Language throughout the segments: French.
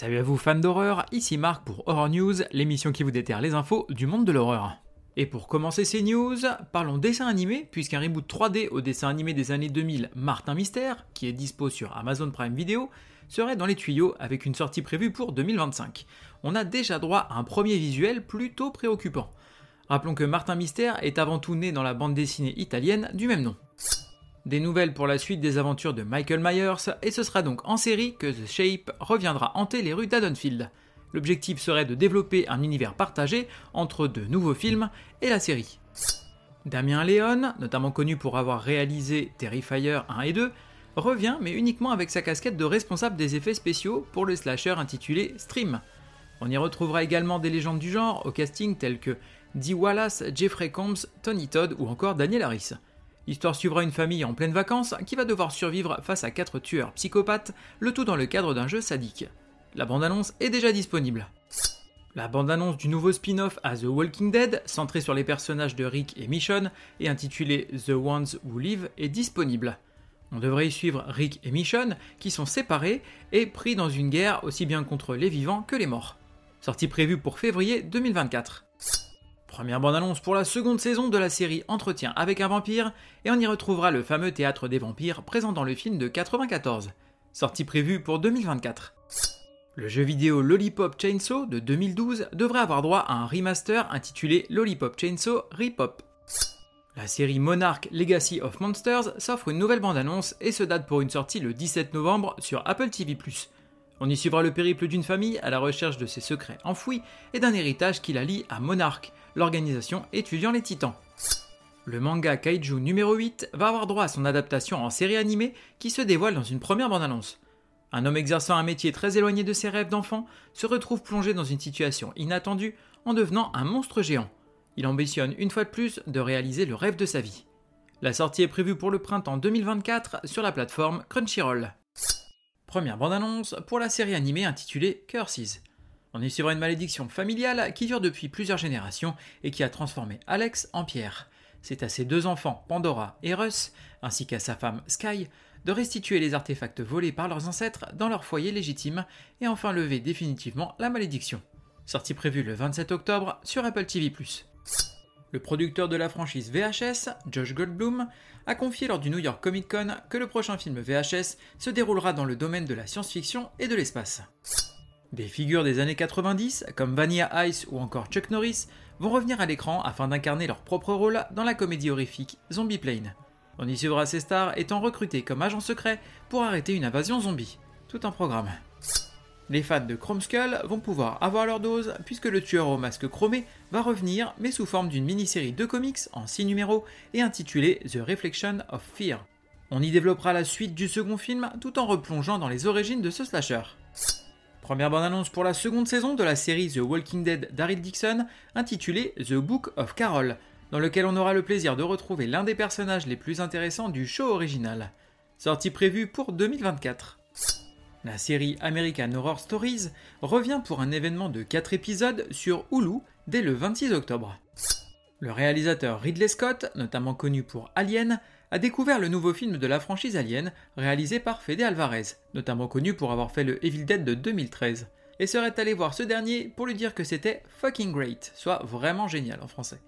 Salut à vous fans d'horreur, ici Marc pour Horror News, l'émission qui vous déterre les infos du monde de l'horreur. Et pour commencer ces news, parlons dessin animé, puisqu'un reboot 3D au dessin animé des années 2000, Martin Mystère, qui est dispo sur Amazon Prime Video, serait dans les tuyaux avec une sortie prévue pour 2025. On a déjà droit à un premier visuel plutôt préoccupant. Rappelons que Martin Mystère est avant tout né dans la bande dessinée italienne du même nom. Des nouvelles pour la suite des aventures de Michael Myers, et ce sera donc en série que The Shape reviendra hanter les rues d'Adonfield. L'objectif serait de développer un univers partagé entre de nouveaux films et la série. Damien Léon, notamment connu pour avoir réalisé Terrifier 1 et 2, revient mais uniquement avec sa casquette de responsable des effets spéciaux pour le slasher intitulé Stream. On y retrouvera également des légendes du genre au casting telles que Dee Wallace, Jeffrey Combs, Tony Todd ou encore Daniel Harris. L'histoire suivra une famille en pleine vacances qui va devoir survivre face à quatre tueurs psychopathes, le tout dans le cadre d'un jeu sadique. La bande-annonce est déjà disponible. La bande-annonce du nouveau spin-off à The Walking Dead, centré sur les personnages de Rick et Michonne et intitulé The Ones Who Live, est disponible. On devrait y suivre Rick et Michonne, qui sont séparés et pris dans une guerre aussi bien contre les vivants que les morts. Sortie prévue pour février 2024. Première bande-annonce pour la seconde saison de la série Entretien avec un vampire, et on y retrouvera le fameux théâtre des vampires présent dans le film de 94. Sortie prévue pour 2024. Le jeu vidéo Lollipop Chainsaw de 2012 devrait avoir droit à un remaster intitulé Lollipop Chainsaw Repop. La série Monarch Legacy of Monsters s'offre une nouvelle bande-annonce et se date pour une sortie le 17 novembre sur Apple TV+. On y suivra le périple d'une famille à la recherche de ses secrets enfouis et d'un héritage qui la lie à Monarch, l'organisation étudiant les titans. Le manga Kaiju numéro 8 va avoir droit à son adaptation en série animée qui se dévoile dans une première bande-annonce. Un homme exerçant un métier très éloigné de ses rêves d'enfant se retrouve plongé dans une situation inattendue en devenant un monstre géant. Il ambitionne une fois de plus de réaliser le rêve de sa vie. La sortie est prévue pour le printemps 2024 sur la plateforme Crunchyroll. Première bande-annonce pour la série animée intitulée Curses. On y suivra une malédiction familiale qui dure depuis plusieurs générations et qui a transformé Alex en pierre. C'est à ses deux enfants, Pandora et Russ, ainsi qu'à sa femme Sky, de restituer les artefacts volés par leurs ancêtres dans leur foyer légitime et enfin lever définitivement la malédiction. Sortie prévue le 27 octobre sur Apple TV+. Le producteur de la franchise VHS, Josh Goldblum, a confié lors du New York Comic Con que le prochain film VHS se déroulera dans le domaine de la science-fiction et de l'espace. Des figures des années 90, comme Vanilla Ice ou encore Chuck Norris, vont revenir à l'écran afin d'incarner leur propre rôle dans la comédie horrifique Zombie Plane. On y suivra ces stars étant recrutés comme agents secrets pour arrêter une invasion zombie. Tout un programme. Les fans de Chrome Skull vont pouvoir avoir leur dose puisque le tueur au masque chromé va revenir mais sous forme d'une mini-série de comics en 6 numéros et intitulée The Reflection of Fear. On y développera la suite du second film tout en replongeant dans les origines de ce slasher. Première bande-annonce pour la seconde saison de la série The Walking Dead d'Daryl Dixon intitulée The Book of Carol, dans lequel on aura le plaisir de retrouver l'un des personnages les plus intéressants du show original. Sortie prévue pour 2024. La série American Horror Stories revient pour un événement de 4 épisodes sur Hulu dès le 26 octobre. Le réalisateur Ridley Scott, notamment connu pour Alien, a découvert le nouveau film de la franchise Alien, réalisé par Fede Alvarez, notamment connu pour avoir fait le Evil Dead de 2013, et serait allé voir ce dernier pour lui dire que c'était fucking great, soit vraiment génial en français,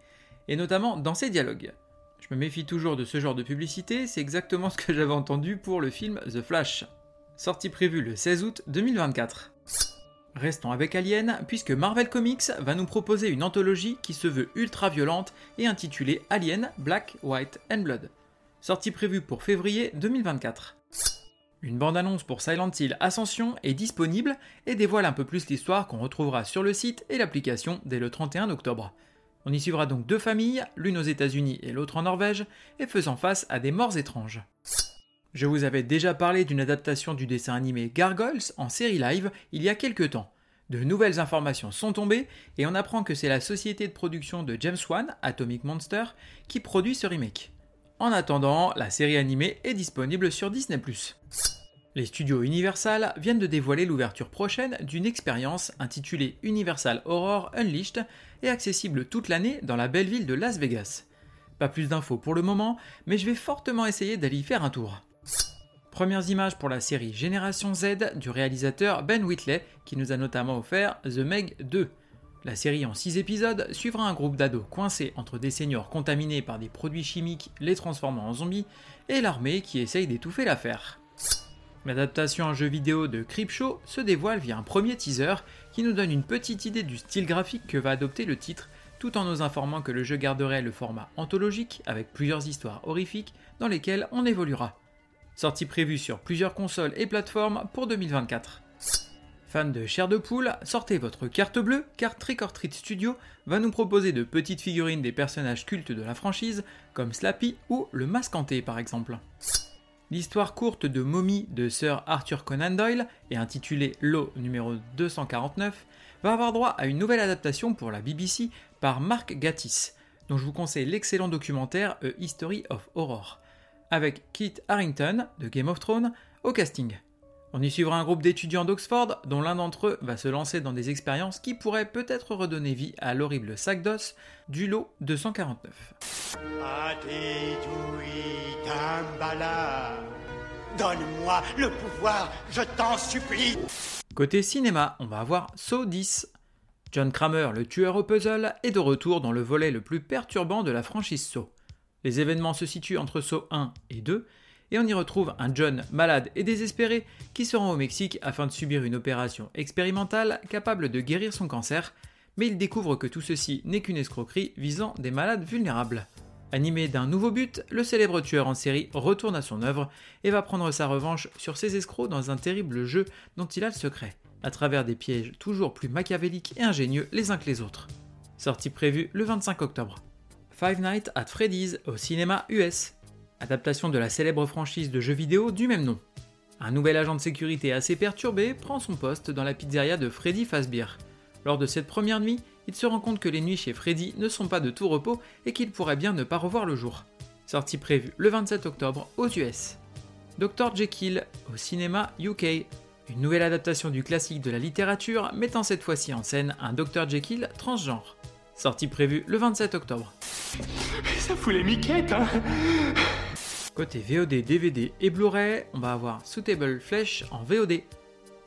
et notamment dans ses dialogues. Je me méfie toujours de ce genre de publicité, c'est exactement ce que j'avais entendu pour le film The Flash. Sortie prévue le 16 août 2024. Restons avec Alien, puisque Marvel Comics va nous proposer une anthologie qui se veut ultra violente et intitulée Alien, Black, White and Blood sortie prévue pour février 2024. Une bande-annonce pour Silent Hill Ascension est disponible et dévoile un peu plus l'histoire qu'on retrouvera sur le site et l'application dès le 31 octobre. On y suivra donc deux familles, l'une aux États-Unis et l'autre en Norvège, et faisant face à des morts étranges. Je vous avais déjà parlé d'une adaptation du dessin animé Gargoyles en série live il y a quelques temps. De nouvelles informations sont tombées et on apprend que c'est la société de production de James Wan, Atomic Monster, qui produit ce remake. En attendant, la série animée est disponible sur Disney+. Les studios Universal viennent de dévoiler l'ouverture prochaine d'une expérience intitulée Universal Horror Unleashed et accessible toute l'année dans la belle ville de Las Vegas. Pas plus d'infos pour le moment, mais je vais fortement essayer d'aller y faire un tour. Premières images pour la série Génération Z du réalisateur Ben Whitley, qui nous a notamment offert The Meg 2. La série en 6 épisodes suivra un groupe d'ados coincés entre des seniors contaminés par des produits chimiques les transformant en zombies et l'armée qui essaye d'étouffer l'affaire. L'adaptation en jeu vidéo de Creepshow se dévoile via un premier teaser qui nous donne une petite idée du style graphique que va adopter le titre, tout en nous informant que le jeu garderait le format anthologique avec plusieurs histoires horrifiques dans lesquelles on évoluera. Sortie prévue sur plusieurs consoles et plateformes pour 2024. Fans de chair de poule, sortez votre carte bleue car Trick or Treat Studio va nous proposer de petites figurines des personnages cultes de la franchise comme Slappy ou le Masque par exemple. L'histoire courte de Mommy de Sir Arthur Conan Doyle et intitulée L'eau numéro 249 va avoir droit à une nouvelle adaptation pour la BBC par Mark Gatiss, dont je vous conseille l'excellent documentaire A History of Horror, avec Kit Harrington de Game of Thrones au casting. On y suivra un groupe d'étudiants d'Oxford dont l'un d'entre eux va se lancer dans des expériences qui pourraient peut-être redonner vie à l'horrible sac d'os du lot 249. Donne-moi le pouvoir, je t'en supplie. Côté cinéma, on va avoir Saw 10. John Kramer, le tueur au puzzle, est de retour dans le volet le plus perturbant de la franchise Saw. Les événements se situent entre Saw 1 et 2, et on y retrouve un John malade et désespéré qui se rend au Mexique afin de subir une opération expérimentale capable de guérir son cancer, mais il découvre que tout ceci n'est qu'une escroquerie visant des malades vulnérables. Animé d'un nouveau but, le célèbre tueur en série retourne à son œuvre et va prendre sa revanche sur ses escrocs dans un terrible jeu dont il a le secret, à travers des pièges toujours plus machiavéliques et ingénieux les uns que les autres. Sortie prévue le 25 octobre. Five Nights at Freddy's au cinéma US, adaptation de la célèbre franchise de jeux vidéo du même nom. Un nouvel agent de sécurité assez perturbé prend son poste dans la pizzeria de Freddy Fazbear. Lors de cette première nuit, il se rend compte que les nuits chez Freddy ne sont pas de tout repos et qu'il pourrait bien ne pas revoir le jour. Sortie prévue le 27 octobre aux US. Dr. Jekyll au cinéma UK. Une nouvelle adaptation du classique de la littérature mettant cette fois-ci en scène un Dr. Jekyll transgenre. Sortie prévue le 27 octobre. Ça fout les miquettes, hein Côté VOD, DVD et Blu-ray, on va avoir Suitable Flesh en VOD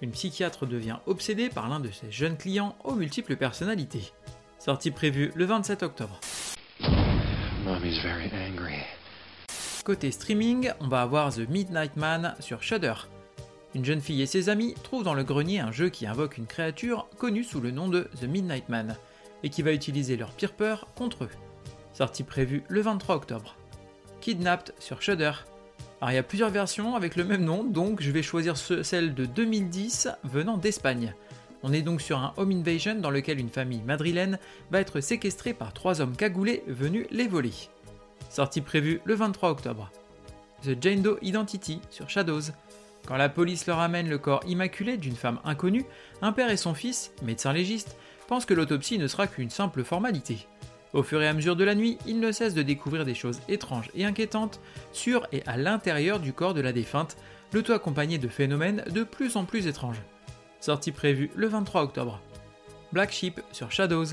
une psychiatre devient obsédée par l'un de ses jeunes clients aux multiples personnalités. Sortie prévue le 27 octobre. Côté streaming, on va avoir The Midnight Man sur Shudder. Une jeune fille et ses amis trouvent dans le grenier un jeu qui invoque une créature connue sous le nom de The Midnight Man et qui va utiliser leur pire peur contre eux. Sortie prévue le 23 octobre. Kidnapped sur Shudder. Alors il y a plusieurs versions avec le même nom, donc je vais choisir celle de 2010 venant d'Espagne. On est donc sur un home invasion dans lequel une famille madrilène va être séquestrée par trois hommes cagoulés venus les voler. Sortie prévue le 23 octobre. The Jane Doe Identity sur Shadows. Quand la police leur amène le corps immaculé d'une femme inconnue, un père et son fils, médecins légistes, pensent que l'autopsie ne sera qu'une simple formalité. Au fur et à mesure de la nuit, il ne cesse de découvrir des choses étranges et inquiétantes sur et à l'intérieur du corps de la défunte, le tout accompagné de phénomènes de plus en plus étranges. Sortie prévue le 23 octobre. Black Sheep sur Shadows.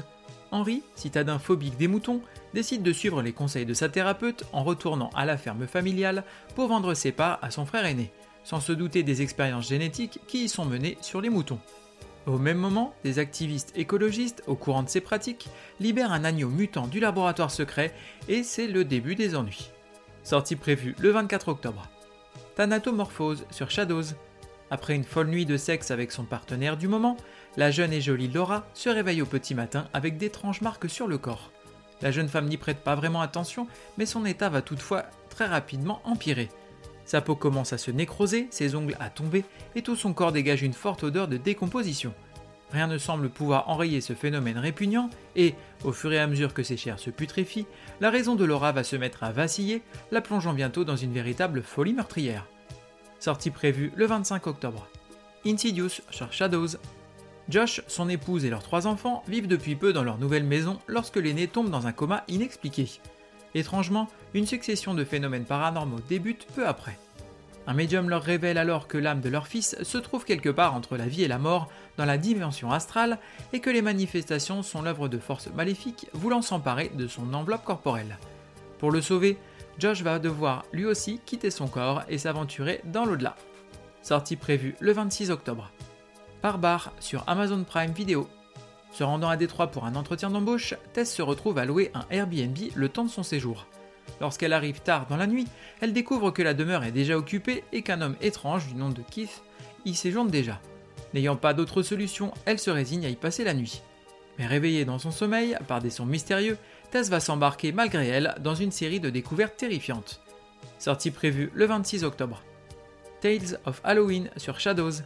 Henry, citadin phobique des moutons, décide de suivre les conseils de sa thérapeute en retournant à la ferme familiale pour vendre ses parts à son frère aîné, sans se douter des expériences génétiques qui y sont menées sur les moutons. Au même moment, des activistes écologistes, au courant de ces pratiques, libèrent un agneau mutant du laboratoire secret et c'est le début des ennuis. Sortie prévue le 24 octobre. Thanatomorphose sur Shadows. Après une folle nuit de sexe avec son partenaire du moment, la jeune et jolie Laura se réveille au petit matin avec d'étranges marques sur le corps. La jeune femme n'y prête pas vraiment attention, mais son état va toutefois très rapidement empirer. Sa peau commence à se nécroser, ses ongles à tomber et tout son corps dégage une forte odeur de décomposition. Rien ne semble pouvoir enrayer ce phénomène répugnant et, au fur et à mesure que ses chairs se putréfient, la raison de Laura va se mettre à vaciller, la plongeant bientôt dans une véritable folie meurtrière. Sortie prévue le 25 octobre. Insidious sur Shadows. Josh, son épouse et leurs trois enfants vivent depuis peu dans leur nouvelle maison lorsque l'aîné tombe dans un coma inexpliqué. Étrangement, une succession de phénomènes paranormaux débute peu après. Un médium leur révèle alors que l'âme de leur fils se trouve quelque part entre la vie et la mort dans la dimension astrale et que les manifestations sont l'œuvre de forces maléfiques voulant s'emparer de son enveloppe corporelle. Pour le sauver, Josh va devoir lui aussi quitter son corps et s'aventurer dans l'au-delà. Sortie prévue le 26 octobre. Par bar sur Amazon Prime Video. Se rendant à Détroit pour un entretien d'embauche, Tess se retrouve à louer un Airbnb le temps de son séjour. Lorsqu'elle arrive tard dans la nuit, elle découvre que la demeure est déjà occupée et qu'un homme étrange du nom de Keith y séjourne déjà. N'ayant pas d'autre solution, elle se résigne à y passer la nuit. Mais réveillée dans son sommeil par des sons mystérieux, Tess va s'embarquer malgré elle dans une série de découvertes terrifiantes. Sortie prévue le 26 octobre. Tales of Halloween sur Shadows.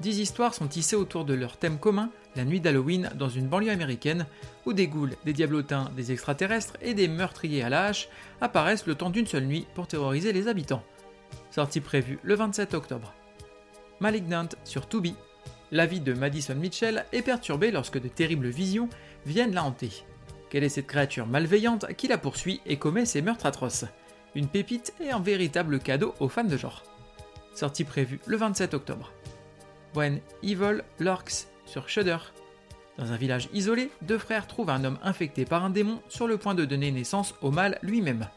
Dix histoires sont tissées autour de leur thème commun, la nuit d'Halloween dans une banlieue américaine, où des ghouls, des diablotins, des extraterrestres et des meurtriers à la hache apparaissent le temps d'une seule nuit pour terroriser les habitants. Sortie prévue le 27 octobre. Malignant sur Tubi. La vie de Madison Mitchell est perturbée lorsque de terribles visions viennent la hanter. Quelle est cette créature malveillante qui la poursuit et commet ses meurtres atroces? Une pépite et un véritable cadeau aux fans de genre. Sortie prévue le 27 octobre. When Evil Lurks sur Shudder. Dans un village isolé, deux frères trouvent un homme infecté par un démon sur le point de donner naissance au mal lui-même.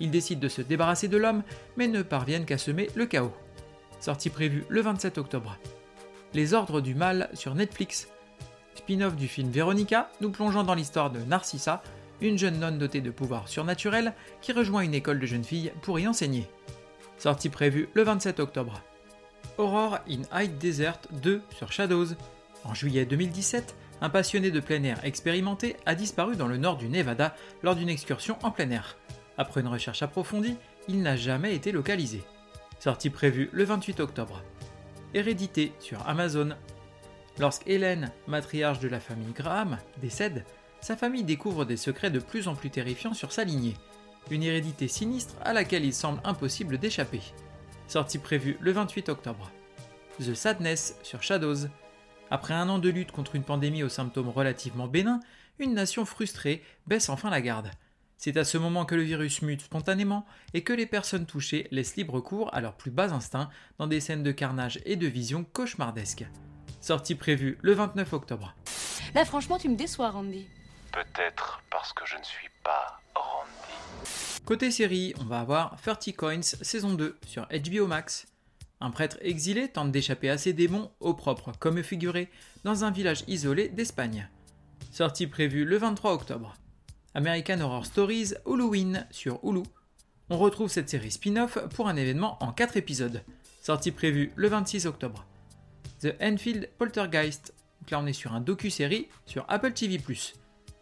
Ils décident de se débarrasser de l'homme, mais ne parviennent qu'à semer le chaos. Sortie prévue le 27 octobre. Les Ordres du Mal sur Netflix. Spin-off du film Veronica, nous plongeons dans l'histoire de Narcissa, une jeune nonne dotée de pouvoirs surnaturels qui rejoint une école de jeunes filles pour y enseigner. Sortie prévue le 27 octobre. Aurore in High Desert 2 sur Shadows. En juillet 2017, un passionné de plein air expérimenté a disparu dans le nord du Nevada lors d'une excursion en plein air. Après une recherche approfondie, il n'a jamais été localisé. Sortie prévue le 28 octobre. Hérédité sur Amazon. Lorsque Hélène, matriarche de la famille Graham, décède, sa famille découvre des secrets de plus en plus terrifiants sur sa lignée. Une hérédité sinistre à laquelle il semble impossible d'échapper. Sortie prévue le 28 octobre. The Sadness sur Shadows. Après un an de lutte contre une pandémie aux symptômes relativement bénins, une nation frustrée baisse enfin la garde. C'est à ce moment que le virus mute spontanément et que les personnes touchées laissent libre cours à leurs plus bas instincts dans des scènes de carnage et de vision cauchemardesques. Sortie prévue le 29 octobre. Là, franchement, tu me déçois, Randy. Peut-être parce que je ne suis pas Randy. Côté série, on va avoir 30 Coins saison 2 sur HBO Max. Un prêtre exilé tente d'échapper à ses démons, au propre comme figuré, dans un village isolé d'Espagne. Sortie prévue le 23 octobre. American Horror Stories Halloween sur Hulu. On retrouve cette série spin-off pour un événement en 4 épisodes. Sortie prévue le 26 octobre. The Enfield Poltergeist. Donc là on est sur un docu-série sur Apple TV+.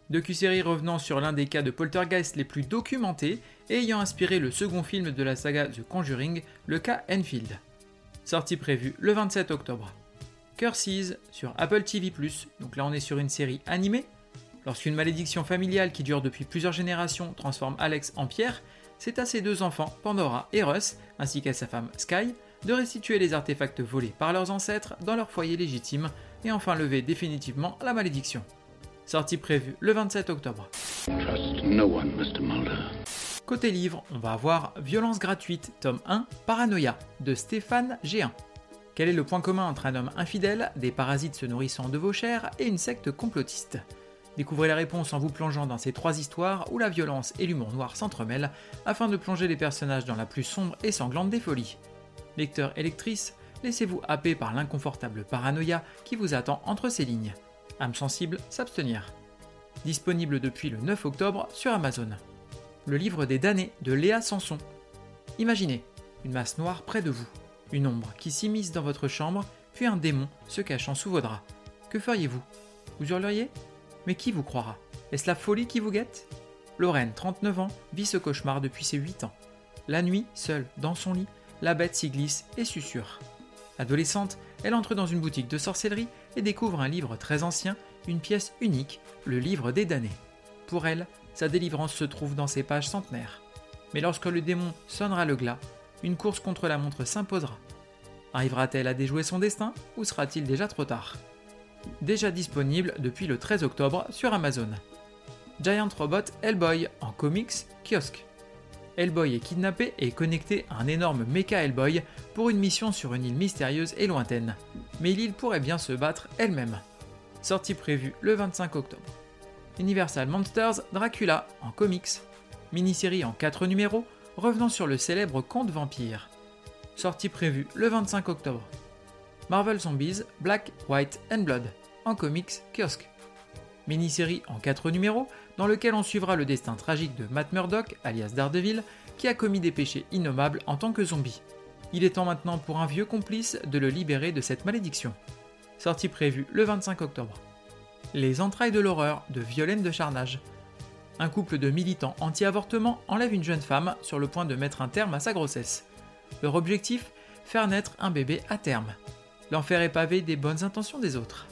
Docu-série revenant sur l'un des cas de poltergeist les plus documentés et ayant inspiré le second film de la saga The Conjuring, le cas Enfield. Sortie prévue le 27 octobre. Curses sur Apple TV+, donc là on est sur une série animée. Lorsqu'une malédiction familiale qui dure depuis plusieurs générations transforme Alex en pierre, c'est à ses deux enfants, Pandora et Russ, ainsi qu'à sa femme Sky, de restituer les artefacts volés par leurs ancêtres dans leur foyer légitime et enfin lever définitivement la malédiction. Sortie prévue le 27 octobre. Trust no one, Mr. Mulder. Côté livre, on va avoir Violence gratuite, tome 1, Paranoïa, de Stéphane Géin. Quel est le point commun entre un homme infidèle, des parasites se nourrissant de vos chairs et une secte complotiste? Découvrez la réponse en vous plongeant dans ces trois histoires où la violence et l'humour noir s'entremêlent afin de plonger les personnages dans la plus sombre et sanglante des folies. Lecteur et lectrice, laissez-vous happer par l'inconfortable paranoïa qui vous attend entre ces lignes. Âme sensible, s'abstenir. Disponible depuis le 9 octobre sur Amazon. Le livre des damnés de Léa Sanson. Imaginez une masse noire près de vous, une ombre qui s'immisce dans votre chambre, puis un démon se cachant sous vos draps. Que feriez-vous? Vous hurleriez? Mais qui vous croira? Est-ce la folie qui vous guette? Lorraine, 39 ans, vit ce cauchemar depuis ses 8 ans. La nuit, seule, dans son lit, la bête s'y glisse et susurre. Adolescente, elle entre dans une boutique de sorcellerie et découvre un livre très ancien, une pièce unique, le livre des damnés. Pour elle, sa délivrance se trouve dans ses pages centenaires. Mais lorsque le démon sonnera le glas, une course contre la montre s'imposera. Arrivera-t-elle à déjouer son destin ou sera-t-il déjà trop tard? Déjà disponible depuis le 13 octobre sur Amazon. Giant Robot Hellboy en comics kiosque. Hellboy est kidnappé et connecté à un énorme mecha Hellboy pour une mission sur une île mystérieuse et lointaine. Mais l'île pourrait bien se battre elle-même. Sortie prévue le 25 octobre. Universal Monsters Dracula en comics. Mini-série en 4 numéros revenant sur le célèbre conte vampire. Sortie prévue le 25 octobre. Marvel Zombies Black, White and Blood, en comics kiosque. Mini-série en 4 numéros, dans lequel on suivra le destin tragique de Matt Murdock, alias Daredevil, qui a commis des péchés innommables en tant que zombie. Il est temps maintenant pour un vieux complice de le libérer de cette malédiction. Sortie prévue le 25 octobre. Les entrailles de l'horreur de Violaine de Charnage. Un couple de militants anti-avortement enlève une jeune femme sur le point de mettre un terme à sa grossesse. Leur objectif Faire naître un bébé à terme. L'enfer est pavé des bonnes intentions des autres.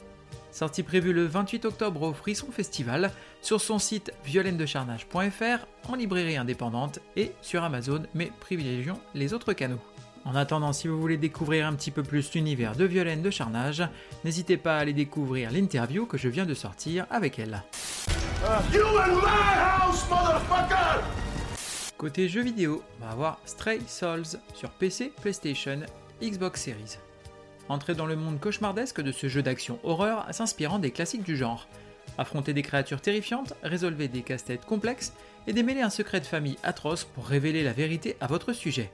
Sortie prévue le 28 octobre au Frisson Festival, sur son site violainedecharnage.fr, en librairie indépendante et sur Amazon, mais privilégions les autres canaux. En attendant, si vous voulez découvrir un petit peu plus l'univers de Violaine de Charnage, n'hésitez pas à aller découvrir l'interview que je viens de sortir avec elle. Côté jeux vidéo, on va avoir Stray Souls sur PC, PlayStation, Xbox Series. Entrez dans le monde cauchemardesque de ce jeu d'action horreur s'inspirant des classiques du genre. Affrontez des créatures terrifiantes, résolvez des casse-têtes complexes et démêlez un secret de famille atroce pour révéler la vérité à votre sujet.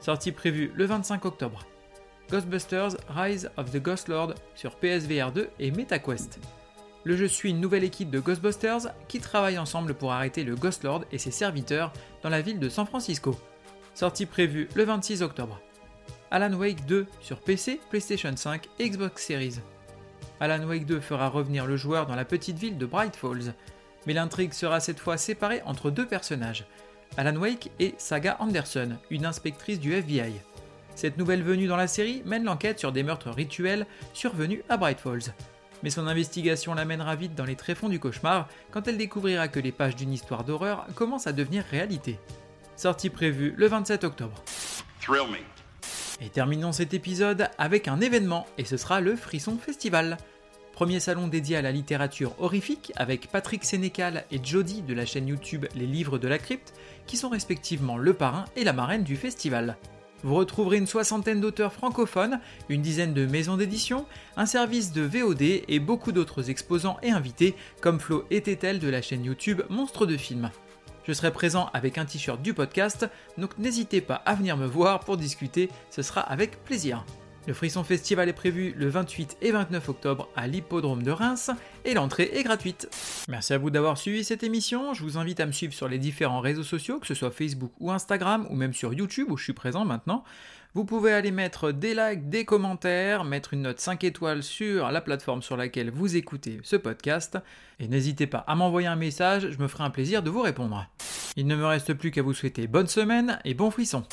Sortie prévue le 25 octobre. Ghostbusters Rise of the Ghost Lord sur PSVR 2 et MetaQuest. Le jeu suit une nouvelle équipe de Ghostbusters qui travaille ensemble pour arrêter le Ghost Lord et ses serviteurs dans la ville de San Francisco. Sortie prévue le 26 octobre. Alan Wake 2 sur PC, PlayStation 5 et Xbox Series. Alan Wake 2 fera revenir le joueur dans la petite ville de Bright Falls, mais l'intrigue sera cette fois séparée entre deux personnages, Alan Wake et Saga Anderson, une inspectrice du FBI. Cette nouvelle venue dans la série mène l'enquête sur des meurtres rituels survenus à Bright Falls. Mais son investigation l'amènera vite dans les tréfonds du cauchemar quand elle découvrira que les pages d'une histoire d'horreur commencent à devenir réalité. Sortie prévue le 27 octobre. Et terminons cet épisode avec un événement, et ce sera le Frisson Festival. Premier salon dédié à la littérature horrifique avec Patrick Sénécal et Jody de la chaîne YouTube Les Livres de la Crypte, qui sont respectivement le parrain et la marraine du festival. Vous retrouverez une soixantaine d'auteurs francophones, une dizaine de maisons d'édition, un service de VOD et beaucoup d'autres exposants et invités comme Flo et Tétel de la chaîne YouTube Monstre de Film. Je serai présent avec un t-shirt du podcast, donc n'hésitez pas à venir me voir pour discuter, ce sera avec plaisir. Le Frisson Festival est prévu le 28 et 29 octobre à l'hippodrome de Reims et l'entrée est gratuite. Merci à vous d'avoir suivi cette émission. Je vous invite à me suivre sur les différents réseaux sociaux, que ce soit Facebook ou Instagram ou même sur YouTube où je suis présent maintenant. Vous pouvez aller mettre des likes, des commentaires, mettre une note 5 étoiles sur la plateforme sur laquelle vous écoutez ce podcast. Et n'hésitez pas à m'envoyer un message, je me ferai un plaisir de vous répondre. Il ne me reste plus qu'à vous souhaiter bonne semaine et bon frisson.